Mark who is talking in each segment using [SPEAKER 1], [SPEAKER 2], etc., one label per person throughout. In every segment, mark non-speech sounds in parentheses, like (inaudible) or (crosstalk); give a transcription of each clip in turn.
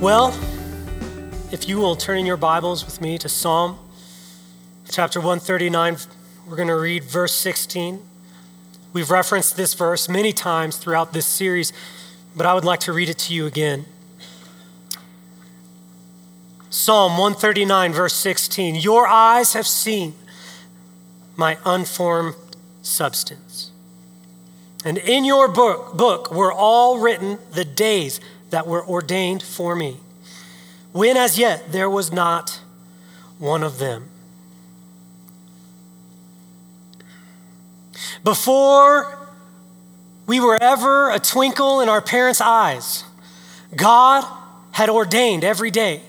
[SPEAKER 1] Well, if you will turn in your Bibles with me to Psalm chapter 139, we're going to read verse 16. We've referenced this verse many times throughout this series, but I would like to read it to you again. Psalm 139, verse 16 Your eyes have seen my unformed substance. And in your book, book were all written the days that were ordained for me, when as yet there was not one of them. Before we were ever a twinkle in our parents' eyes, God had ordained every day.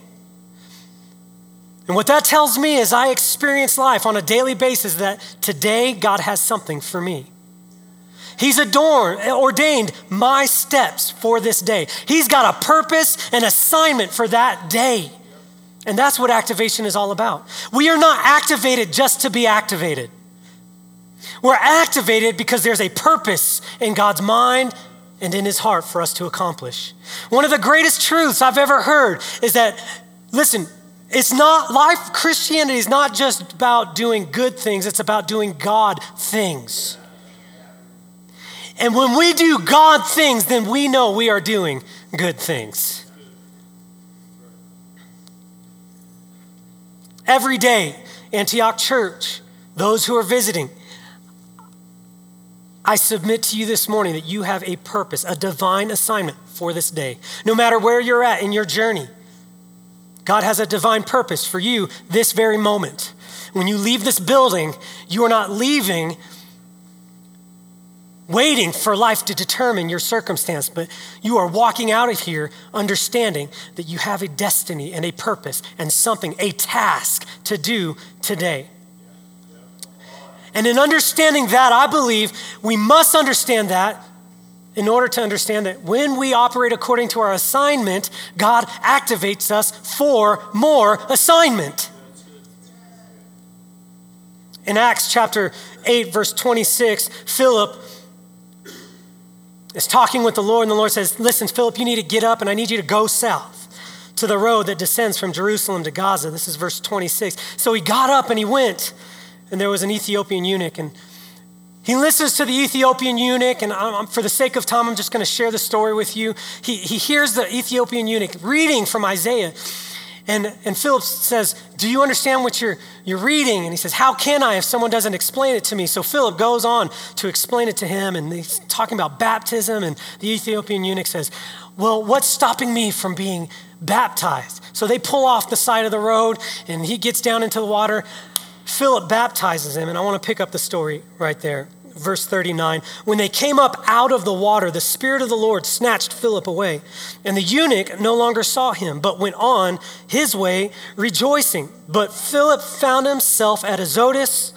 [SPEAKER 1] And what that tells me is I experience life on a daily basis that today God has something for me. He's adorned, ordained my steps for this day. He's got a purpose and assignment for that day. And that's what activation is all about. We are not activated just to be activated. We're activated because there's a purpose in God's mind and in his heart for us to accomplish. One of the greatest truths I've ever heard is that, listen, it's not life, Christianity is not just about doing good things, it's about doing God things. And when we do God things, then we know we are doing good things. Every day, Antioch Church, those who are visiting, I submit to you this morning that you have a purpose, a divine assignment for this day. No matter where you're at in your journey, God has a divine purpose for you this very moment. When you leave this building, you are not leaving waiting for life to determine your circumstance, but you are walking out of here understanding that you have a destiny and a purpose and something, a task to do today. And in understanding that, I believe we must understand that in order to understand that when we operate according to our assignment, God activates us for more assignment. In Acts chapter 8, verse 26, Philip is talking with the Lord, and the Lord says, Listen, Philip, you need to get up, and I need you to go south to the road that descends from Jerusalem to Gaza. This is verse 26. So he got up and he went, and there was an Ethiopian eunuch, and he listens to the Ethiopian eunuch, and I'm, for the sake of time, I'm just going to share the story with you. He, he hears the Ethiopian eunuch reading from Isaiah. And, and Philip says, Do you understand what you're, you're reading? And he says, How can I if someone doesn't explain it to me? So Philip goes on to explain it to him, and he's talking about baptism. And the Ethiopian eunuch says, Well, what's stopping me from being baptized? So they pull off the side of the road, and he gets down into the water. Philip baptizes him, and I want to pick up the story right there. Verse 39 When they came up out of the water, the Spirit of the Lord snatched Philip away, and the eunuch no longer saw him, but went on his way rejoicing. But Philip found himself at Azotus,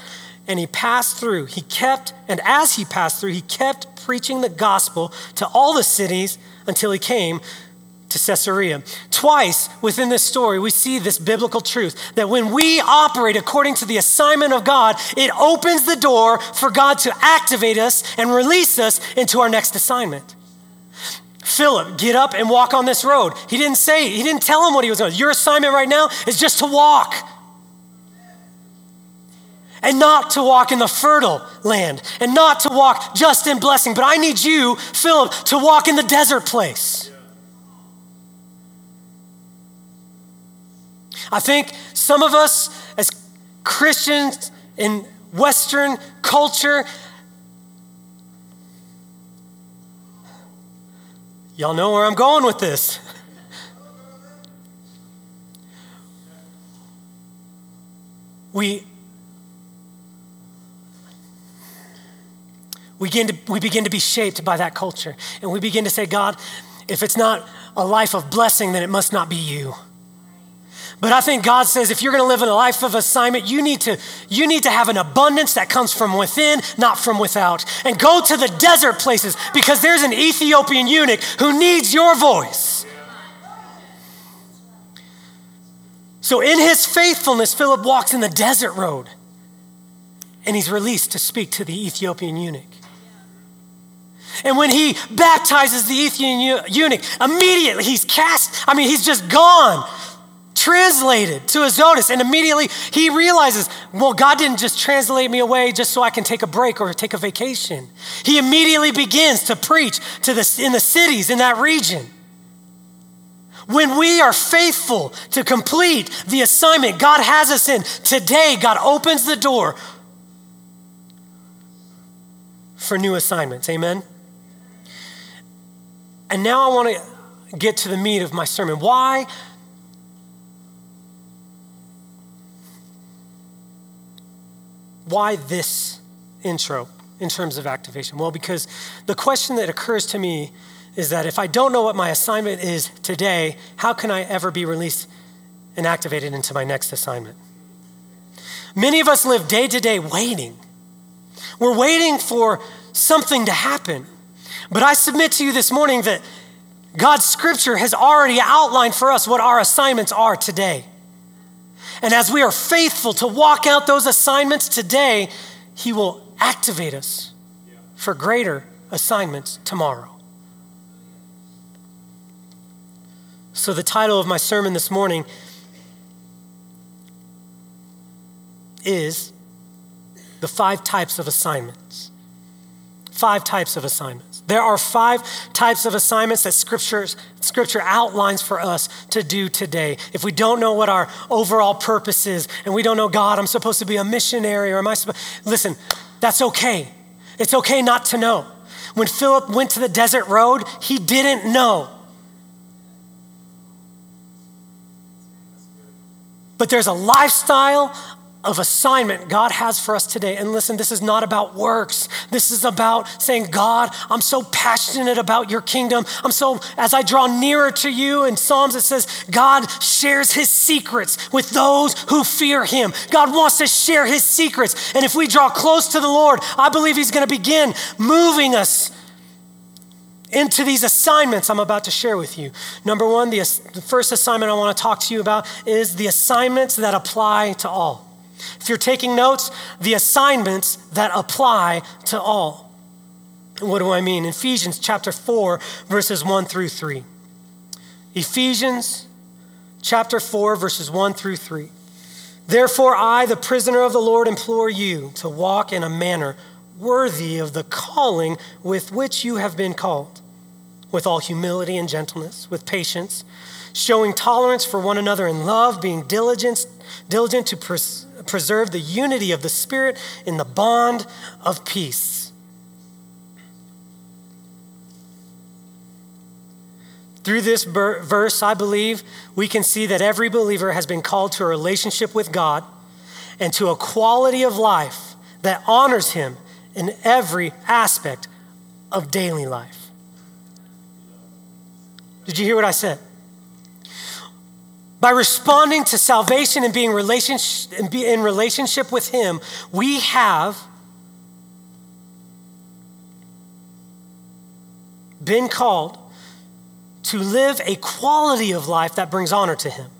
[SPEAKER 1] and he passed through. He kept, and as he passed through, he kept preaching the gospel to all the cities until he came to Caesarea. Twice within this story, we see this biblical truth that when we operate according to the assignment of God, it opens the door for God to activate us and release us into our next assignment. Philip, get up and walk on this road. He didn't say, he didn't tell him what he was doing. Your assignment right now is just to walk. And not to walk in the fertile land, and not to walk just in blessing. But I need you, Philip, to walk in the desert place. I think some of us as Christians in Western culture, y'all know where I'm going with this. We we begin, to, we begin to be shaped by that culture. And we begin to say, God, if it's not a life of blessing, then it must not be you. But I think God says if you're going to live in a life of assignment, you need to you need to have an abundance that comes from within, not from without. And go to the desert places because there's an Ethiopian eunuch who needs your voice. So in his faithfulness, Philip walks in the desert road and he's released to speak to the Ethiopian eunuch. And when he baptizes the Ethiopian eunuch, immediately he's cast, I mean, he's just gone, translated to Azotus. And immediately he realizes, well, God didn't just translate me away just so I can take a break or take a vacation. He immediately begins to preach to the, in the cities in that region. When we are faithful to complete the assignment God has us in, today God opens the door for new assignments. Amen? And now I want to get to the meat of my sermon. Why? Why this intro in terms of activation? Well, because the question that occurs to me is that if I don't know what my assignment is today, how can I ever be released and activated into my next assignment? Many of us live day to day waiting. We're waiting for something to happen. But I submit to you this morning that God's scripture has already outlined for us what our assignments are today. And as we are faithful to walk out those assignments today, He will activate us for greater assignments tomorrow. So, the title of my sermon this morning is The Five Types of Assignments. Five types of assignments. There are five types of assignments that scriptures, Scripture outlines for us to do today. If we don't know what our overall purpose is, and we don't know, God, I'm supposed to be a missionary, or am I supposed, listen, that's okay. It's okay not to know. When Philip went to the desert road, he didn't know. But there's a lifestyle of assignment God has for us today. And listen, this is not about works. This is about saying, God, I'm so passionate about your kingdom. I'm so, as I draw nearer to you, in Psalms it says, God shares his secrets with those who fear him. God wants to share his secrets. And if we draw close to the Lord, I believe he's going to begin moving us into these assignments I'm about to share with you. Number one, the, the first assignment I want to talk to you about is the assignments that apply to all. If you're taking notes, the assignments that apply to all. What do I mean? Ephesians chapter 4, verses 1 through 3. Ephesians chapter 4, verses 1 through 3. Therefore, I, the prisoner of the Lord, implore you to walk in a manner worthy of the calling with which you have been called, with all humility and gentleness, with patience, showing tolerance for one another in love, being diligent, diligent to pres- preserve the unity of the Spirit in the bond of peace. Through this ber- verse, I believe we can see that every believer has been called to a relationship with God and to a quality of life that honors Him in every aspect of daily life. Did you hear what I said? By responding to salvation and being relationship, in relationship with Him, we have been called to live a quality of life that brings honor to Him.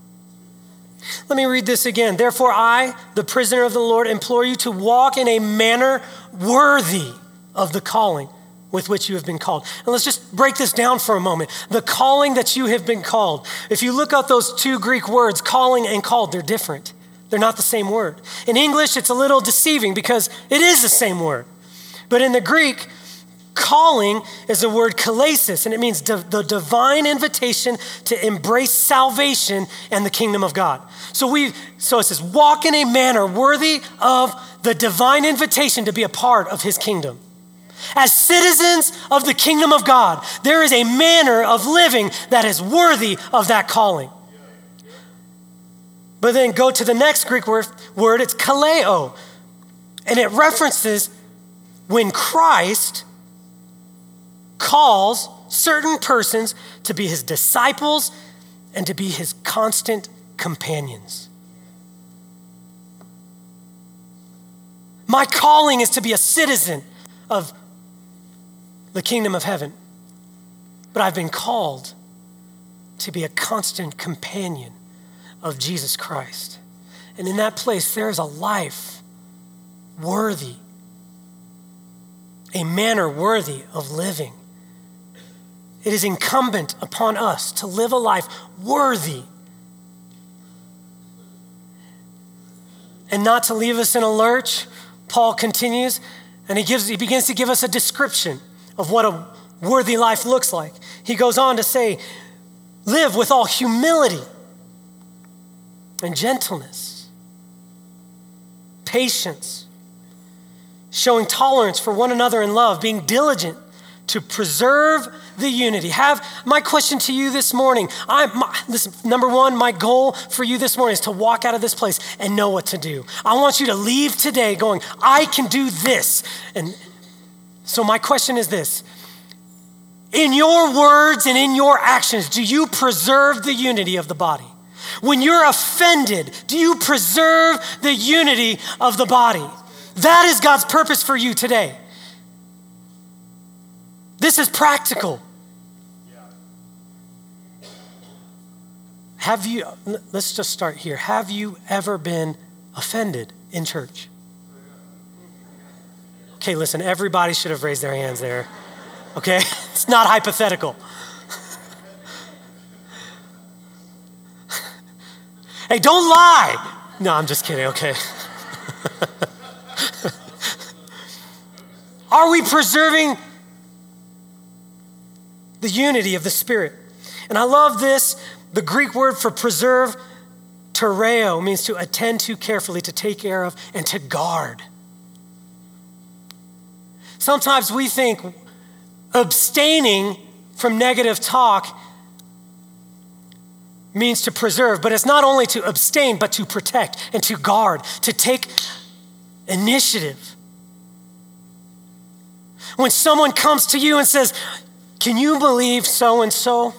[SPEAKER 1] Let me read this again. Therefore, I, the prisoner of the Lord, implore you to walk in a manner worthy of the calling with which you have been called. And let's just break this down for a moment. The calling that you have been called. If you look up those two Greek words, calling and called, they're different. They're not the same word. In English, it's a little deceiving because it is the same word. But in the Greek, calling is the word kalesis, and it means the divine invitation to embrace salvation and the kingdom of God. So we so it says, walk in a manner worthy of the divine invitation to be a part of his kingdom. As citizens of the kingdom of God, there is a manner of living that is worthy of that calling. But then go to the next Greek word, it's kaleo. And it references when Christ calls certain persons to be his disciples and to be his constant companions. My calling is to be a citizen of the kingdom of heaven. But I've been called to be a constant companion of Jesus Christ. And in that place, there is a life worthy a manner worthy of living. It is incumbent upon us to live a life worthy and not to leave us in a lurch. Paul continues and he, gives, he begins to give us a description of what a worthy life looks like. He goes on to say, Live with all humility and gentleness, patience, showing tolerance for one another in love, being diligent to preserve the unity. Have my question to you this morning. I listen, number one, my goal for you this morning is to walk out of this place and know what to do. I want you to leave today going, I can do this. And so my question is this. In your words and in your actions, do you preserve the unity of the body? When you're offended, do you preserve the unity of the body? That is God's purpose for you today. This is practical. Have you, let's just start here. Have you ever been offended in church? Okay, listen, everybody should have raised their hands there. Okay? (laughs) It's not hypothetical. (laughs) hey, don't lie. No, I'm just kidding. Okay. (laughs) Are we preserving the unity of the Spirit? And I love this. The Greek word for preserve, tereo, means to attend to carefully, to take care of, and to guard. Sometimes we think abstaining from negative talk means to preserve, but it's not only to abstain, but to protect and to guard, to take initiative. When someone comes to you and says, Can you believe so and so?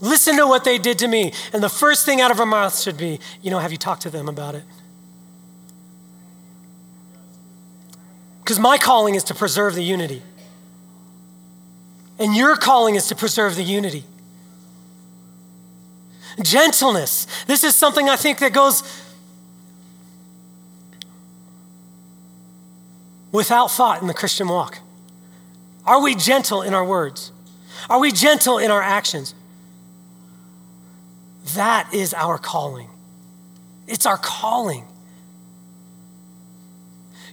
[SPEAKER 1] Listen to what they did to me. And the first thing out of our mouth should be, You know, have you talked to them about it? Because my calling is to preserve the unity. And your calling is to preserve the unity. Gentleness. This is something I think that goes without thought in the Christian walk. Are we gentle in our words? Are we gentle in our actions? That is our calling. It's our calling.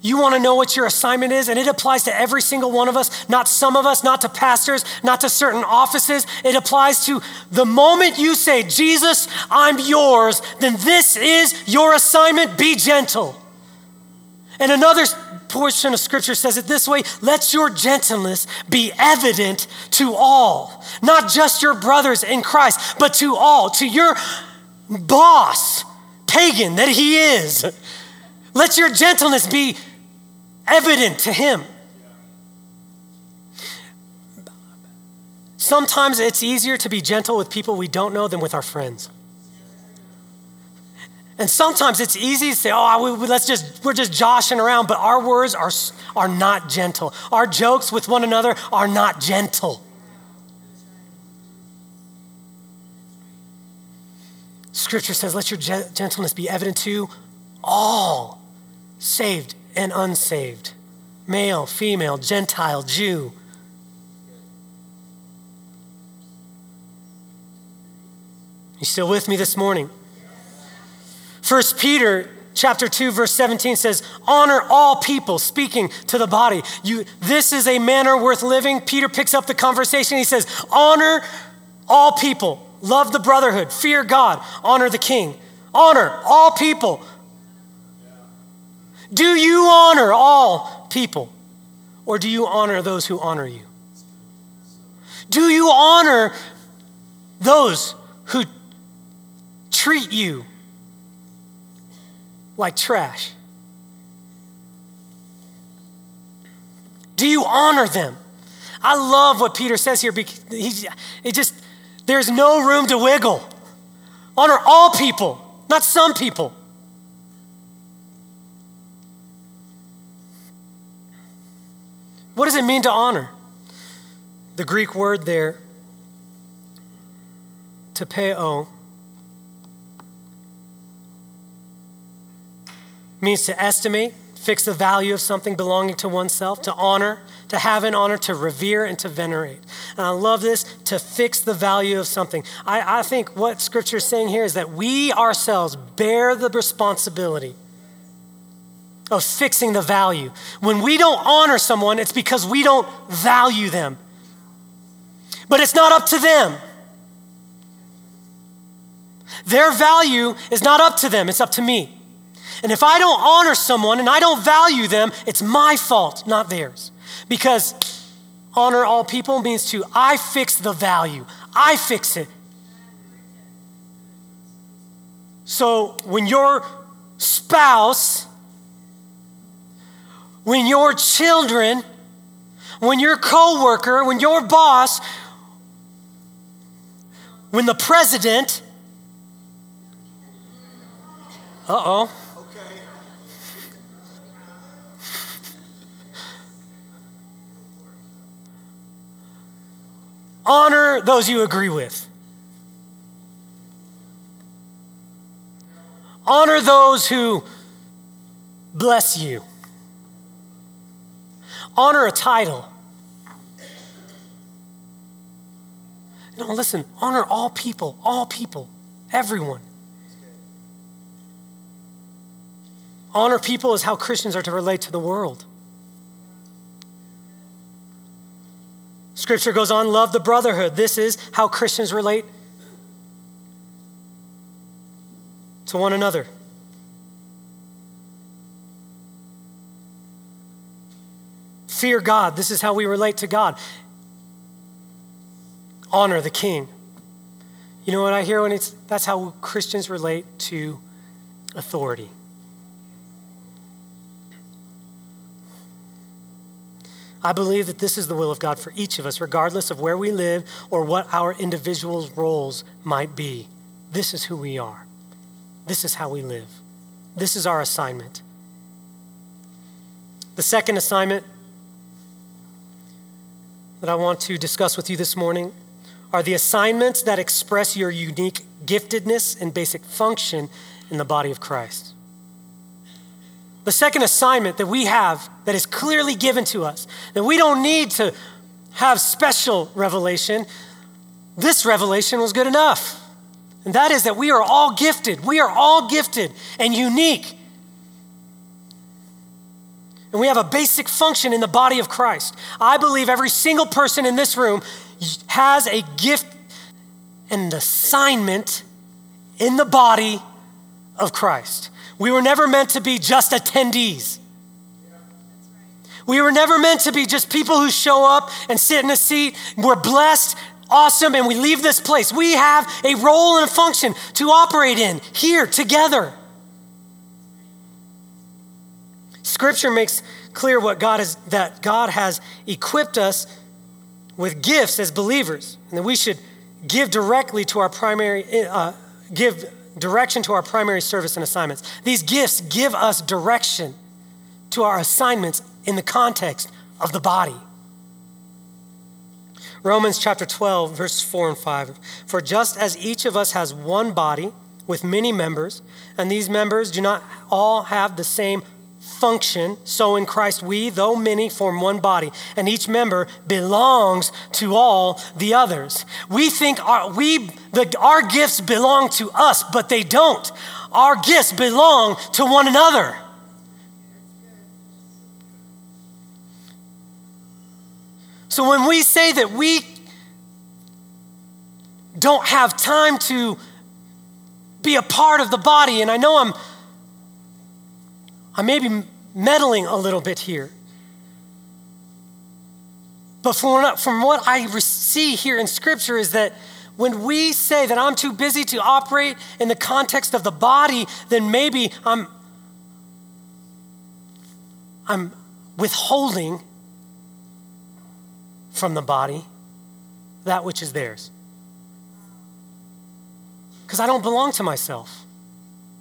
[SPEAKER 1] You want to know what your assignment is, and it applies to every single one of us, not some of us, not to pastors, not to certain offices. It applies to the moment you say, Jesus, I'm yours, then this is your assignment. Be gentle. And another portion of scripture says it this way let your gentleness be evident to all, not just your brothers in Christ, but to all, to your boss, pagan that he is. Let your gentleness be evident to him. Sometimes it's easier to be gentle with people we don't know than with our friends. And sometimes it's easy to say, oh, we, let's just, we're just joshing around, but our words are, are not gentle. Our jokes with one another are not gentle. Scripture says, let your gentleness be evident to all, saved and unsaved, male, female, Gentile, Jew. You still with me this morning? First Peter chapter 2 verse 17 says honor all people speaking to the body. You this is a manner worth living. Peter picks up the conversation. He says honor all people. Love the brotherhood. Fear god. Honor the king. Honor all people do you honor all people or do you honor those who honor you do you honor those who treat you like trash? Do you honor them? I love what Peter says here he, it just, there's no room to wiggle. Honor all people, not some people. What does it mean to honor? The Greek word there, tapeo, means to estimate, fix the value of something belonging to oneself, to honor, to have an honor, to revere, and to venerate. And I love this to fix the value of something. I, I think what Scripture is saying here is that we ourselves bear the responsibility of fixing the value. When we don't honor someone, it's because we don't value them. But it's not up to them. Their value is not up to them, it's up to me. And if I don't honor someone and I don't value them, it's my fault, not theirs. Because honor all people means to I fix the value, I fix it. So when your spouse, when your children, when your coworker, when your boss, when the president, uh oh. Honor those you agree with. Honor those who bless you. Honor a title. No, listen, honor all people, all people, everyone. Honor people is how Christians are to relate to the world. Scripture goes on, love the brotherhood. This is how Christians relate to one another. Fear God. This is how we relate to God. Honor the king. You know what I hear when it's that's how Christians relate to authority. I believe that this is the will of God for each of us, regardless of where we live or what our individual roles might be. This is who we are. This is how we live. This is our assignment. The second assignment that I want to discuss with you this morning are the assignments that express your unique giftedness and basic function in the body of Christ. The second assignment that we have that is clearly given to us, that we don't need to have special revelation, this revelation was good enough. And that is that we are all gifted. We are all gifted and unique. And we have a basic function in the body of Christ. I believe every single person in this room has a gift and assignment in the body of Christ. We were never meant to be just attendees. We were never meant to be just people who show up and sit in a seat. We're blessed, awesome, and we leave this place. We have a role and a function to operate in here together. Scripture makes clear what God is that God has equipped us with gifts as believers, and that we should give directly to our primary, uh, give direction to our primary service and assignments. These gifts give us direction to our assignments in the context of the body. Romans chapter 12, verses 4 and 5. For just as each of us has one body with many members, and these members do not all have the same function, so in Christ we, though many, form one body, and each member belongs to all the others. We think our, we, the, our gifts belong to us, but they don't. Our gifts belong to one another. So when we say that we don't have time to be a part of the body, and I know I'm I may be meddling a little bit here. But from, what I see here in Scripture is that when we say that I'm too busy to operate in the context of the body, then maybe I'm, I'm withholding from the body that which is theirs. Because I don't belong to myself,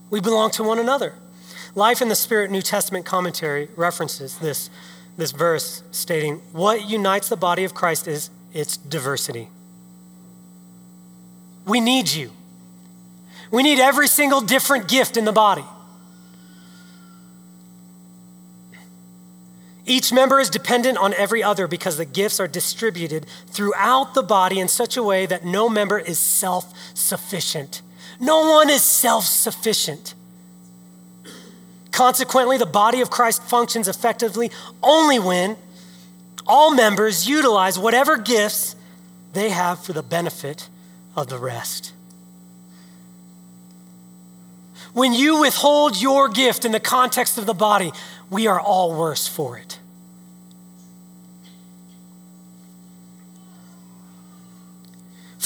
[SPEAKER 1] we belong to one another. Life in the Spirit New Testament commentary references this, this verse stating, What unites the body of Christ is its diversity. We need you. We need every single different gift in the body. Each member is dependent on every other because the gifts are distributed throughout the body in such a way that no member is self sufficient. No one is self sufficient. Consequently, the body of Christ functions effectively only when all members utilize whatever gifts they have for the benefit of the rest. When you withhold your gift in the context of the body, we are all worse for it.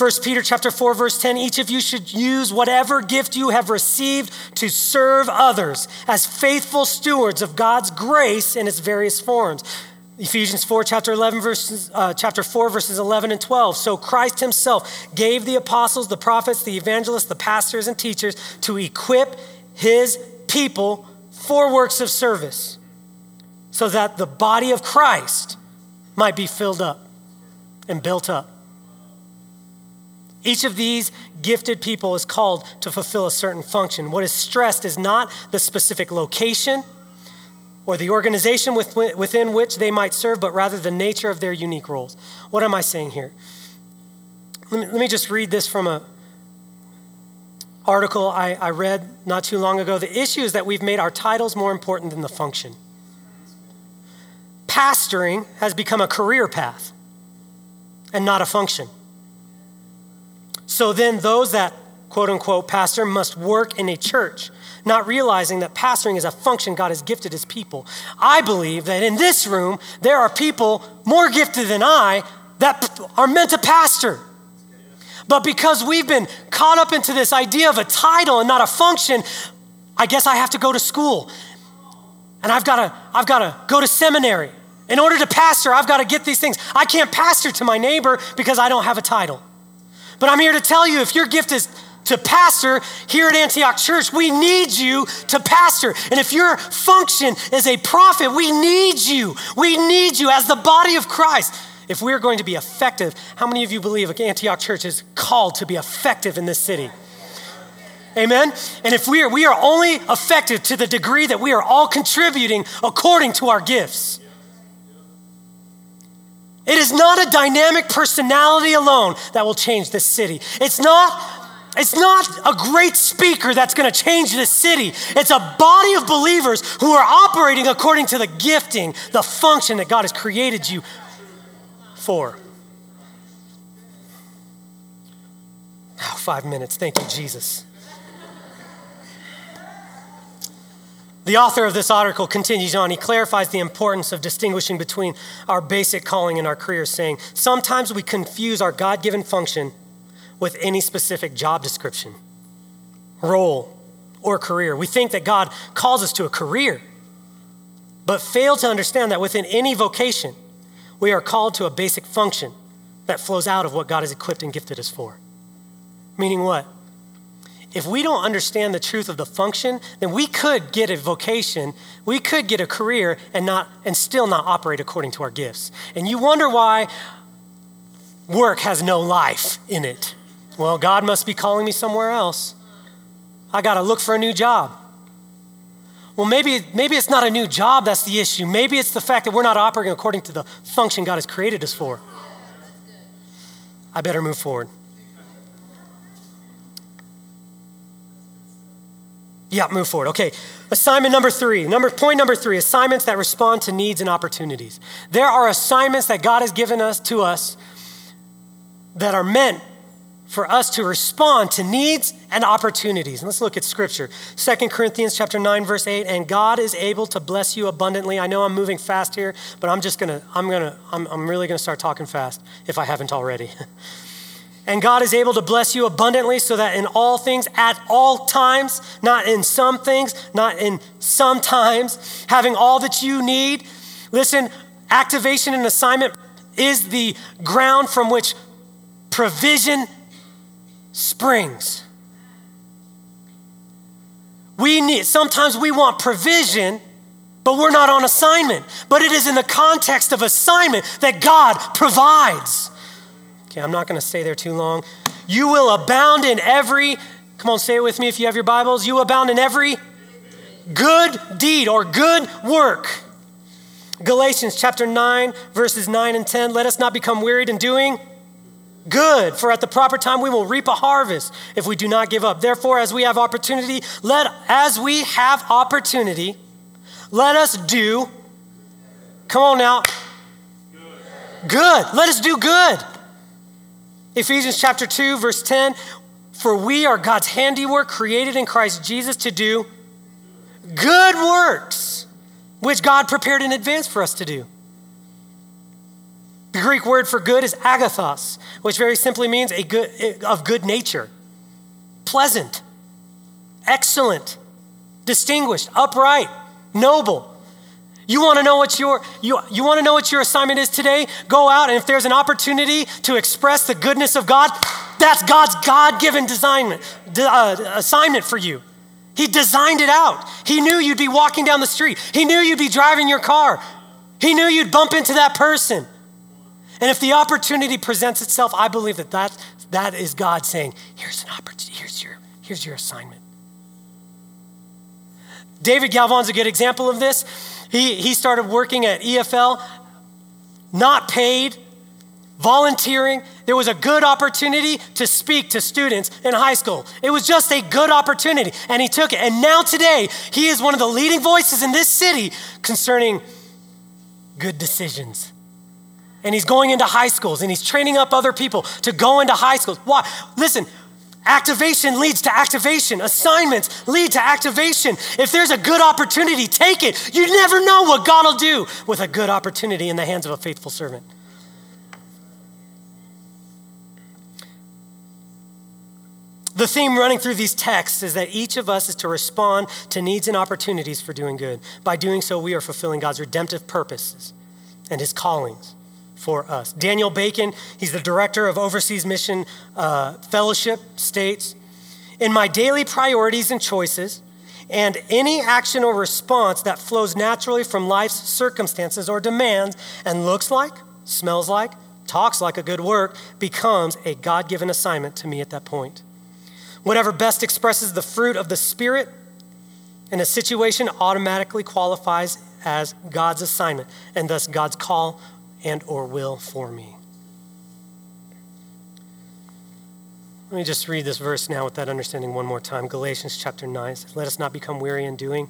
[SPEAKER 1] First Peter chapter 4 verse 10 each of you should use whatever gift you have received to serve others as faithful stewards of God's grace in its various forms. Ephesians 4 chapter 11 verses uh, chapter 4 verses 11 and 12. So Christ himself gave the apostles, the prophets, the evangelists, the pastors and teachers to equip his people for works of service so that the body of Christ might be filled up and built up. Each of these gifted people is called to fulfill a certain function. What is stressed is not the specific location or the organization within which they might serve, but rather the nature of their unique roles. What am I saying here? Let me, let me just read this from a article I, I read not too long ago. The issue is that we've made our titles more important than the function pastoring has become a career path and not a function. So then, those that quote unquote pastor must work in a church, not realizing that pastoring is a function God has gifted his people. I believe that in this room, there are people more gifted than I that are meant to pastor. But because we've been caught up into this idea of a title and not a function, I guess I have to go to school. And I've got to, I've got to go to seminary. In order to pastor, I've got to get these things. I can't pastor to my neighbor because I don't have a title. But I'm here to tell you if your gift is to pastor here at Antioch Church, we need you to pastor. And if your function is a prophet, we need you. We need you as the body of Christ. If we're going to be effective, how many of you believe Antioch Church is called to be effective in this city? Amen? And if we are, we are only effective to the degree that we are all contributing according to our gifts. It is not a dynamic personality alone that will change this city. It's not it's not a great speaker that's going to change this city. It's a body of believers who are operating according to the gifting, the function that God has created you for. Oh, five minutes. Thank you, Jesus. The author of this article continues on. He clarifies the importance of distinguishing between our basic calling and our career, saying, Sometimes we confuse our God given function with any specific job description, role, or career. We think that God calls us to a career, but fail to understand that within any vocation, we are called to a basic function that flows out of what God has equipped and gifted us for. Meaning what? If we don't understand the truth of the function, then we could get a vocation, we could get a career and not and still not operate according to our gifts. And you wonder why work has no life in it. Well, God must be calling me somewhere else. I got to look for a new job. Well, maybe, maybe it's not a new job that's the issue. Maybe it's the fact that we're not operating according to the function God has created us for. I better move forward. Yeah, move forward. Okay. Assignment number three. Number point number three: assignments that respond to needs and opportunities. There are assignments that God has given us to us that are meant for us to respond to needs and opportunities. And let's look at scripture. Second Corinthians chapter 9 verse 8 and God is able to bless you abundantly. I know I'm moving fast here, but I'm just going to I'm going to I'm, I'm really going to start talking fast if I haven't already. (laughs) And God is able to bless you abundantly so that in all things, at all times, not in some things, not in some times, (laughs) having all that you need. Listen, activation and assignment is the ground from which provision springs. We need, sometimes we want provision, but we're not on assignment. But it is in the context of assignment that God provides. Okay, I'm not going to stay there too long. You will abound in every, come on, say it with me if you have your Bibles. You abound in every good deed or good work. Galatians chapter 9, verses 9 and 10. Let us not become wearied in doing good, for at the proper time we will reap a harvest if we do not give up. Therefore, as we have opportunity, let as we have opportunity, let us do. Come on now. Good. Let us do good. Ephesians chapter 2, verse 10 For we are God's handiwork, created in Christ Jesus to do good works, which God prepared in advance for us to do. The Greek word for good is agathos, which very simply means a good, of good nature, pleasant, excellent, distinguished, upright, noble. You want to know what your you, you want to know what your assignment is today? Go out and if there's an opportunity to express the goodness of God, that's God's God-given designment, uh, assignment for you. He designed it out. He knew you'd be walking down the street. He knew you'd be driving your car. He knew you'd bump into that person. And if the opportunity presents itself, I believe that that, that is God saying, here's an opportunity, here's your, here's your assignment. David Galvan's a good example of this. He, he started working at EFL, not paid, volunteering. There was a good opportunity to speak to students in high school. It was just a good opportunity, and he took it. And now, today, he is one of the leading voices in this city concerning good decisions and he's going into high schools and he's training up other people to go into high schools. Why? Listen, activation leads to activation, assignments lead to activation. If there's a good opportunity, take it. You never know what God will do with a good opportunity in the hands of a faithful servant. The theme running through these texts is that each of us is to respond to needs and opportunities for doing good. By doing so, we are fulfilling God's redemptive purposes and his callings for us. Daniel Bacon, he's the director of Overseas Mission uh, Fellowship, states In my daily priorities and choices, and any action or response that flows naturally from life's circumstances or demands and looks like, smells like, talks like a good work becomes a God given assignment to me at that point. Whatever best expresses the fruit of the Spirit in a situation automatically qualifies as God's assignment and thus God's call and or will for me. Let me just read this verse now with that understanding one more time. Galatians chapter 9 says, Let us not become weary in doing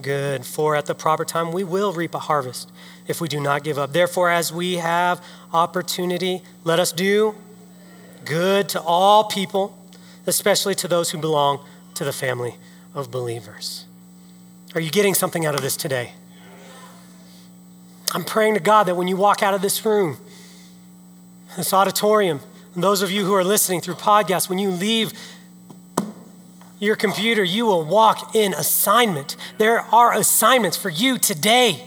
[SPEAKER 1] good, for at the proper time we will reap a harvest if we do not give up. Therefore, as we have opportunity, let us do good to all people, especially to those who belong to the family of believers. Are you getting something out of this today? I'm praying to God that when you walk out of this room, this auditorium, and those of you who are listening through podcasts, when you leave your computer, you will walk in assignment. There are assignments for you today.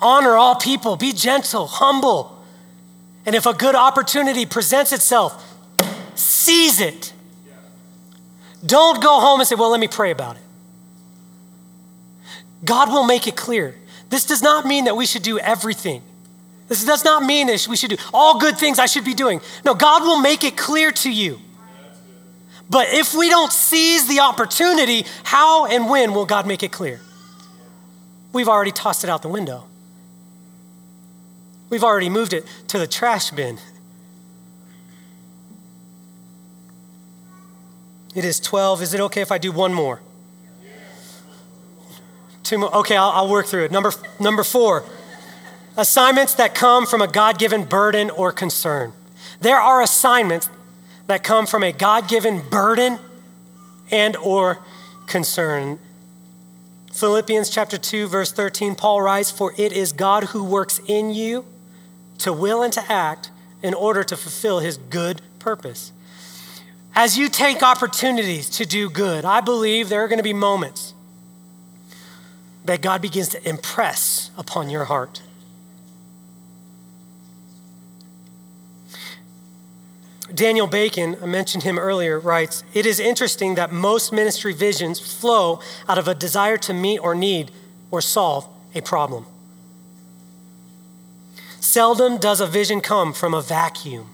[SPEAKER 1] Honor all people, be gentle, humble. And if a good opportunity presents itself, seize it. Don't go home and say, Well, let me pray about it. God will make it clear. This does not mean that we should do everything. This does not mean that we should do all good things I should be doing. No, God will make it clear to you. But if we don't seize the opportunity, how and when will God make it clear? We've already tossed it out the window. We've already moved it to the trash bin. It is 12. Is it okay if I do one more? Two more. Okay, I'll, I'll work through it. Number, number four assignments that come from a God given burden or concern. There are assignments that come from a God given burden and or concern. Philippians chapter 2 verse 13 Paul writes for it is God who works in you to will and to act in order to fulfill his good purpose. As you take opportunities to do good, I believe there are going to be moments that God begins to impress upon your heart. Daniel Bacon, I mentioned him earlier, writes It is interesting that most ministry visions flow out of a desire to meet or need or solve a problem. Seldom does a vision come from a vacuum.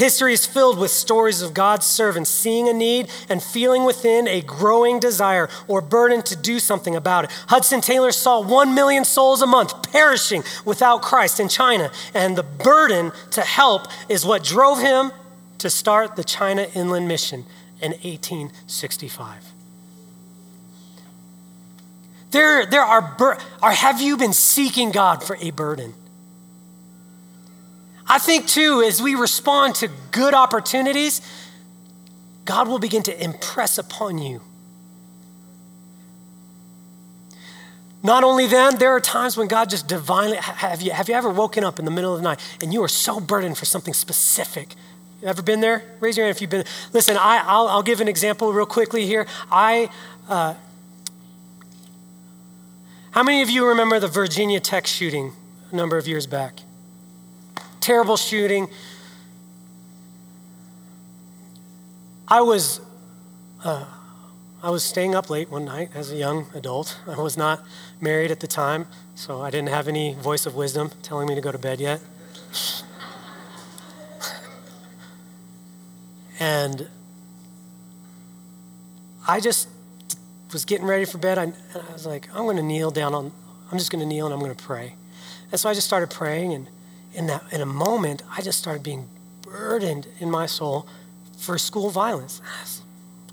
[SPEAKER 1] History is filled with stories of God's servants seeing a need and feeling within a growing desire or burden to do something about it. Hudson Taylor saw 1 million souls a month perishing without Christ in China, and the burden to help is what drove him to start the China Inland Mission in 1865. There, there are, bur- are, have you been seeking God for a burden? I think, too, as we respond to good opportunities, God will begin to impress upon you. Not only then, there are times when God just divinely, have you, have you ever woken up in the middle of the night and you are so burdened for something specific? You ever been there? Raise your hand if you've been. Listen, I, I'll, I'll give an example real quickly here. I, uh, how many of you remember the Virginia Tech shooting a number of years back? Terrible shooting. I was, uh, I was staying up late one night as a young adult. I was not married at the time, so I didn't have any voice of wisdom telling me to go to bed yet. and I just was getting ready for bed. I, I was like, I'm going to kneel down on, I'm just going to kneel and I'm going to pray. And so I just started praying and in that in a moment, I just started being burdened in my soul for school violence. Ah, That's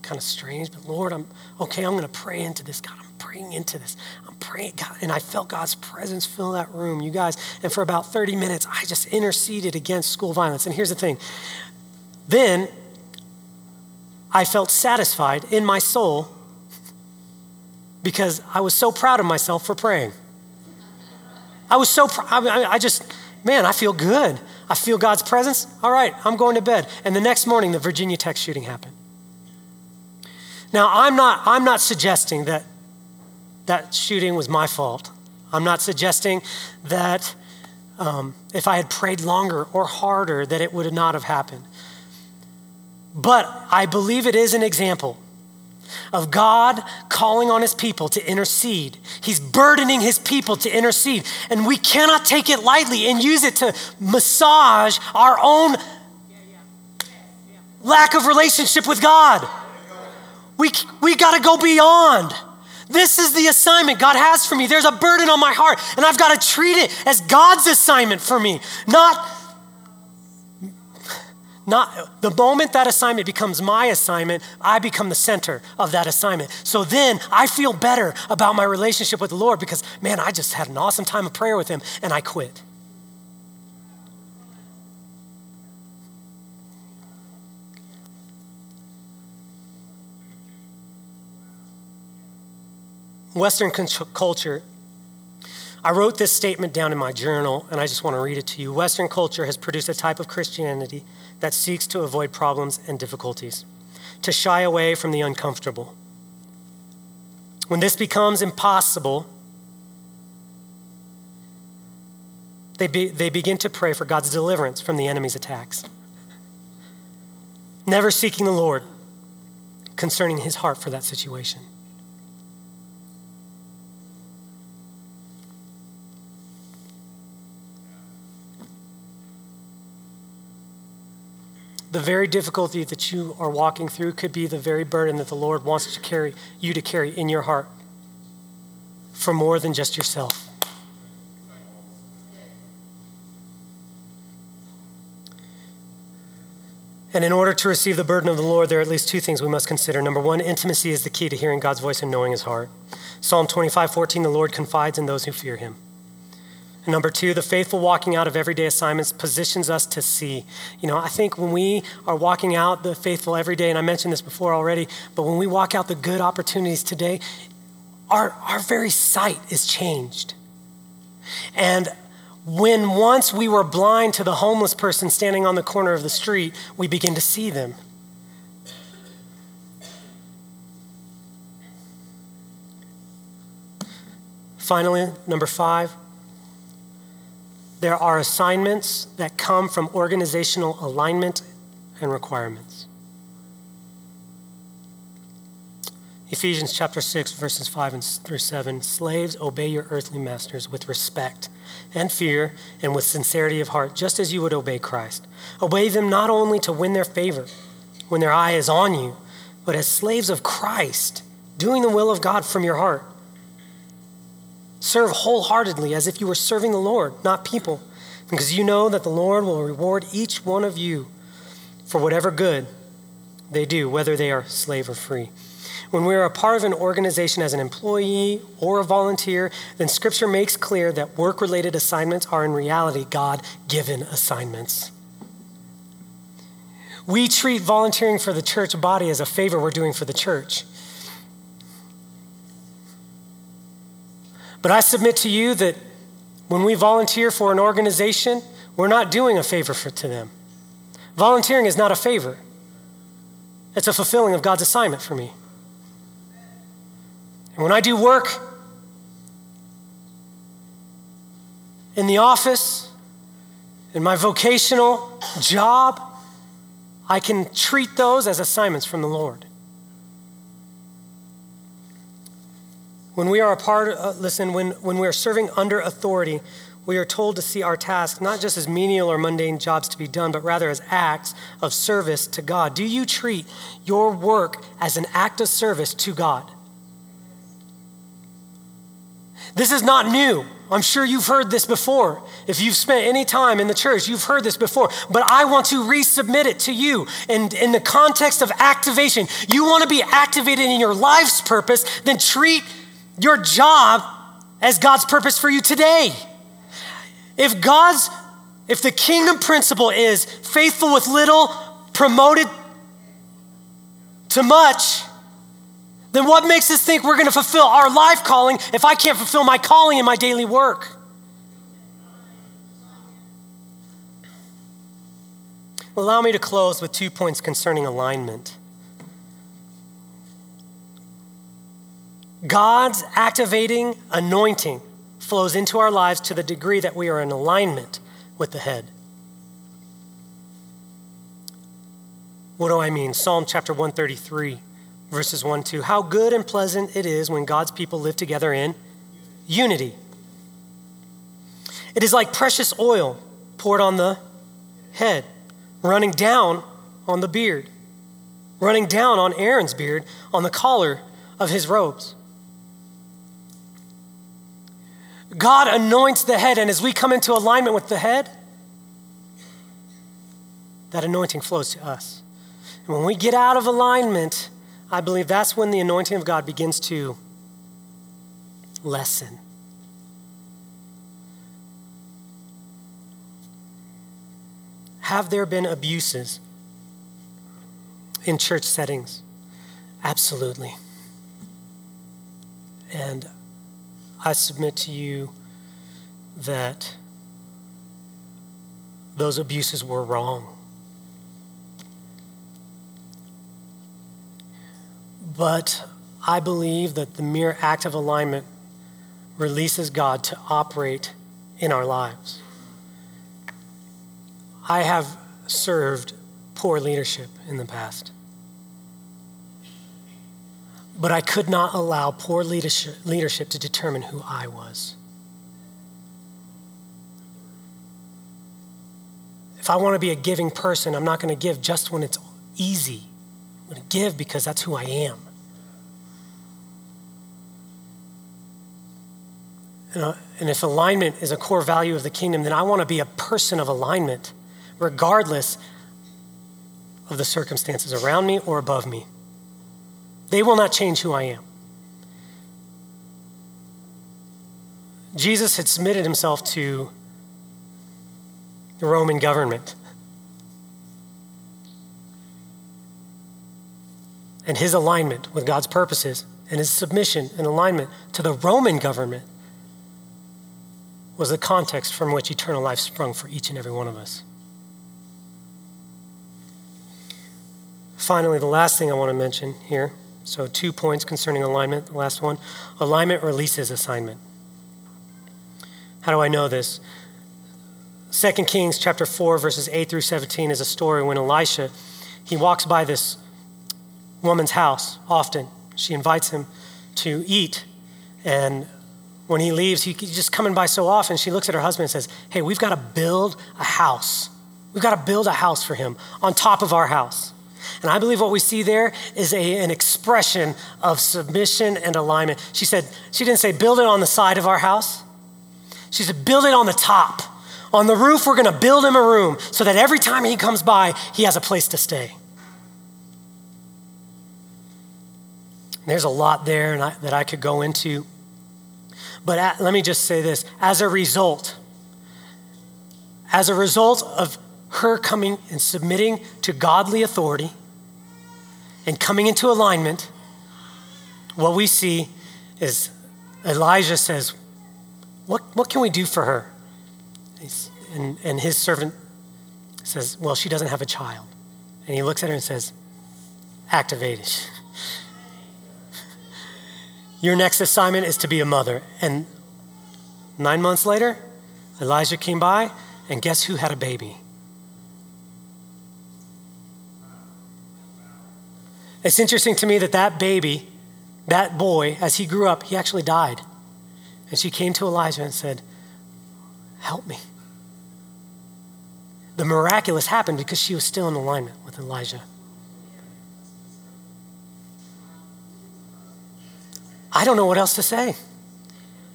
[SPEAKER 1] kind of strange, but Lord, I'm okay. I'm going to pray into this. God, I'm praying into this. I'm praying, God, and I felt God's presence fill that room, you guys. And for about 30 minutes, I just interceded against school violence. And here's the thing. Then I felt satisfied in my soul because I was so proud of myself for praying. I was so proud. I, I just man, I feel good. I feel God's presence. All right, I'm going to bed. And the next morning, the Virginia Tech shooting happened. Now, I'm not, I'm not suggesting that that shooting was my fault. I'm not suggesting that um, if I had prayed longer or harder, that it would not have happened. But I believe it is an example of God calling on his people to intercede. He's burdening his people to intercede. And we cannot take it lightly and use it to massage our own lack of relationship with God. We, we got to go beyond. This is the assignment God has for me. There's a burden on my heart, and I've got to treat it as God's assignment for me, not not the moment that assignment becomes my assignment, I become the center of that assignment. So then I feel better about my relationship with the Lord because, man, I just had an awesome time of prayer with Him and I quit. Western culture I wrote this statement down in my journal, and I just want to read it to you. Western culture has produced a type of Christianity that seeks to avoid problems and difficulties, to shy away from the uncomfortable. When this becomes impossible, they, be, they begin to pray for God's deliverance from the enemy's attacks. Never seeking the Lord concerning his heart for that situation. The very difficulty that you are walking through could be the very burden that the Lord wants to carry you to carry in your heart for more than just yourself. And in order to receive the burden of the Lord, there are at least two things we must consider. Number one, intimacy is the key to hearing God's voice and knowing his heart. Psalm 25, 14, the Lord confides in those who fear him. Number two, the faithful walking out of everyday assignments positions us to see. You know, I think when we are walking out the faithful every day, and I mentioned this before already, but when we walk out the good opportunities today, our, our very sight is changed. And when once we were blind to the homeless person standing on the corner of the street, we begin to see them. Finally, number five, there are assignments that come from organizational alignment and requirements. Ephesians chapter 6, verses 5 and through 7. Slaves, obey your earthly masters with respect and fear and with sincerity of heart, just as you would obey Christ. Obey them not only to win their favor when their eye is on you, but as slaves of Christ, doing the will of God from your heart. Serve wholeheartedly as if you were serving the Lord, not people, because you know that the Lord will reward each one of you for whatever good they do, whether they are slave or free. When we are a part of an organization as an employee or a volunteer, then Scripture makes clear that work related assignments are in reality God given assignments. We treat volunteering for the church body as a favor we're doing for the church. But I submit to you that when we volunteer for an organization, we're not doing a favor for, to them. Volunteering is not a favor, it's a fulfilling of God's assignment for me. And when I do work in the office, in my vocational job, I can treat those as assignments from the Lord. When we are a part, uh, listen, when, when we are serving under authority, we are told to see our tasks not just as menial or mundane jobs to be done, but rather as acts of service to God. Do you treat your work as an act of service to God? This is not new. I'm sure you've heard this before. If you've spent any time in the church, you've heard this before. But I want to resubmit it to you. And in the context of activation, you want to be activated in your life's purpose, then treat your job as God's purpose for you today. If God's, if the kingdom principle is faithful with little, promoted to much, then what makes us think we're going to fulfill our life calling if I can't fulfill my calling in my daily work? Allow me to close with two points concerning alignment. God's activating anointing flows into our lives to the degree that we are in alignment with the head. What do I mean? Psalm chapter 133 verses 1 2. How good and pleasant it is when God's people live together in unity. It is like precious oil poured on the head, running down on the beard, running down on Aaron's beard, on the collar of his robes. God anoints the head, and as we come into alignment with the head, that anointing flows to us. And when we get out of alignment, I believe that's when the anointing of God begins to lessen. Have there been abuses in church settings? Absolutely. And I submit to you that those abuses were wrong. But I believe that the mere act of alignment releases God to operate in our lives. I have served poor leadership in the past. But I could not allow poor leadership, to determine who I was. If I want to be a giving person, I'm not going to give just when it's easy. I'm going to give because that's who I am. and uh, if alignment is a core value of the kingdom, then I want to be a person of alignment, regardless of the circumstances around me or above me. They will not change who I am. Jesus had submitted himself to the Roman government. And his alignment with God's purposes and his submission and alignment to the Roman government was the context from which eternal life sprung for each and every one of us. Finally, the last thing I want to mention here so, two points concerning alignment. The last one alignment releases assignment. How do I know this? 2 Kings chapter 4 verses 8 through 17 is a story when Elisha he walks by this woman's house often She invites him to eat. And when he leaves, he's just coming by so often. She looks at her husband and says, Hey, we've got to build a house. We've got to build a house for him on top of our house. And I believe what we see there is a, an expression of submission and alignment. She said, she didn't say, build it on the side of our house. She said, build it on the top. On the roof, we're going to build him a room so that every time he comes by, he has a place to stay. There's a lot there I, that I could go into. But at, let me just say this as a result, as a result of her coming and submitting to godly authority and coming into alignment, what we see is Elijah says, What, what can we do for her? And, and his servant says, Well, she doesn't have a child. And he looks at her and says, Activate it. (laughs) Your next assignment is to be a mother. And nine months later, Elijah came by, and guess who had a baby? It's interesting to me that that baby, that boy, as he grew up, he actually died. And she came to Elijah and said, Help me. The miraculous happened because she was still in alignment with Elijah. I don't know what else to say.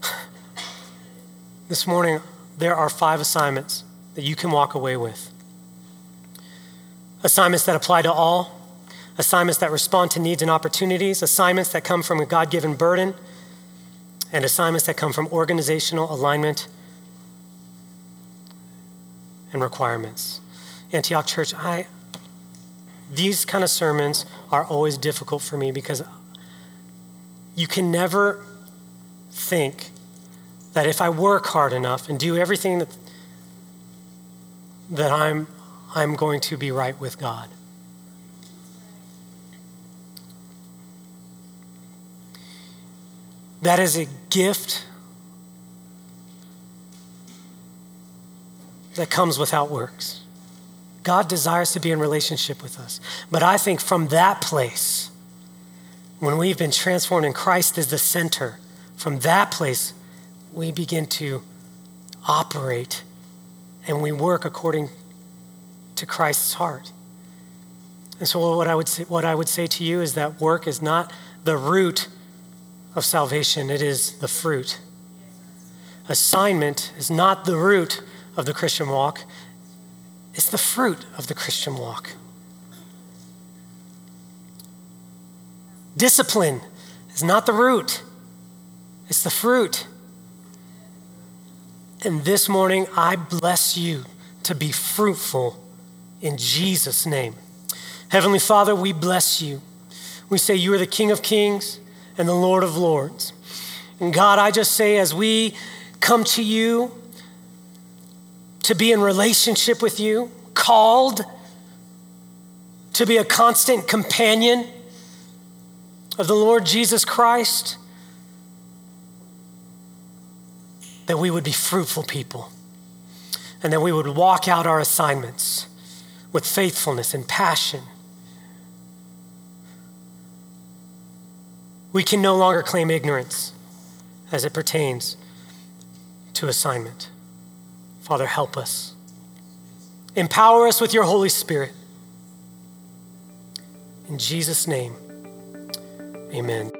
[SPEAKER 1] (sighs) This morning, there are five assignments that you can walk away with. Assignments that apply to all, assignments that respond to needs and opportunities, assignments that come from a God given burden, and assignments that come from organizational alignment and requirements. Antioch Church, I, these kind of sermons are always difficult for me because you can never think that if I work hard enough and do everything that, that I'm, I'm going to be right with God. That is a gift that comes without works. God desires to be in relationship with us. But I think from that place, when we've been transformed and Christ is the center, from that place, we begin to operate and we work according to Christ's heart. And so, what I would say, what I would say to you is that work is not the root of salvation, it is the fruit. Assignment is not the root of the Christian walk, it's the fruit of the Christian walk. Discipline is not the root, it's the fruit. And this morning, I bless you to be fruitful in Jesus' name. Heavenly Father, we bless you. We say you are the King of Kings and the Lord of Lords. And God, I just say as we come to you to be in relationship with you, called to be a constant companion of the Lord Jesus Christ, that we would be fruitful people and that we would walk out our assignments with faithfulness and passion. We can no longer claim ignorance as it pertains to assignment. Father, help us. Empower us with your Holy Spirit. In Jesus' name. Amen.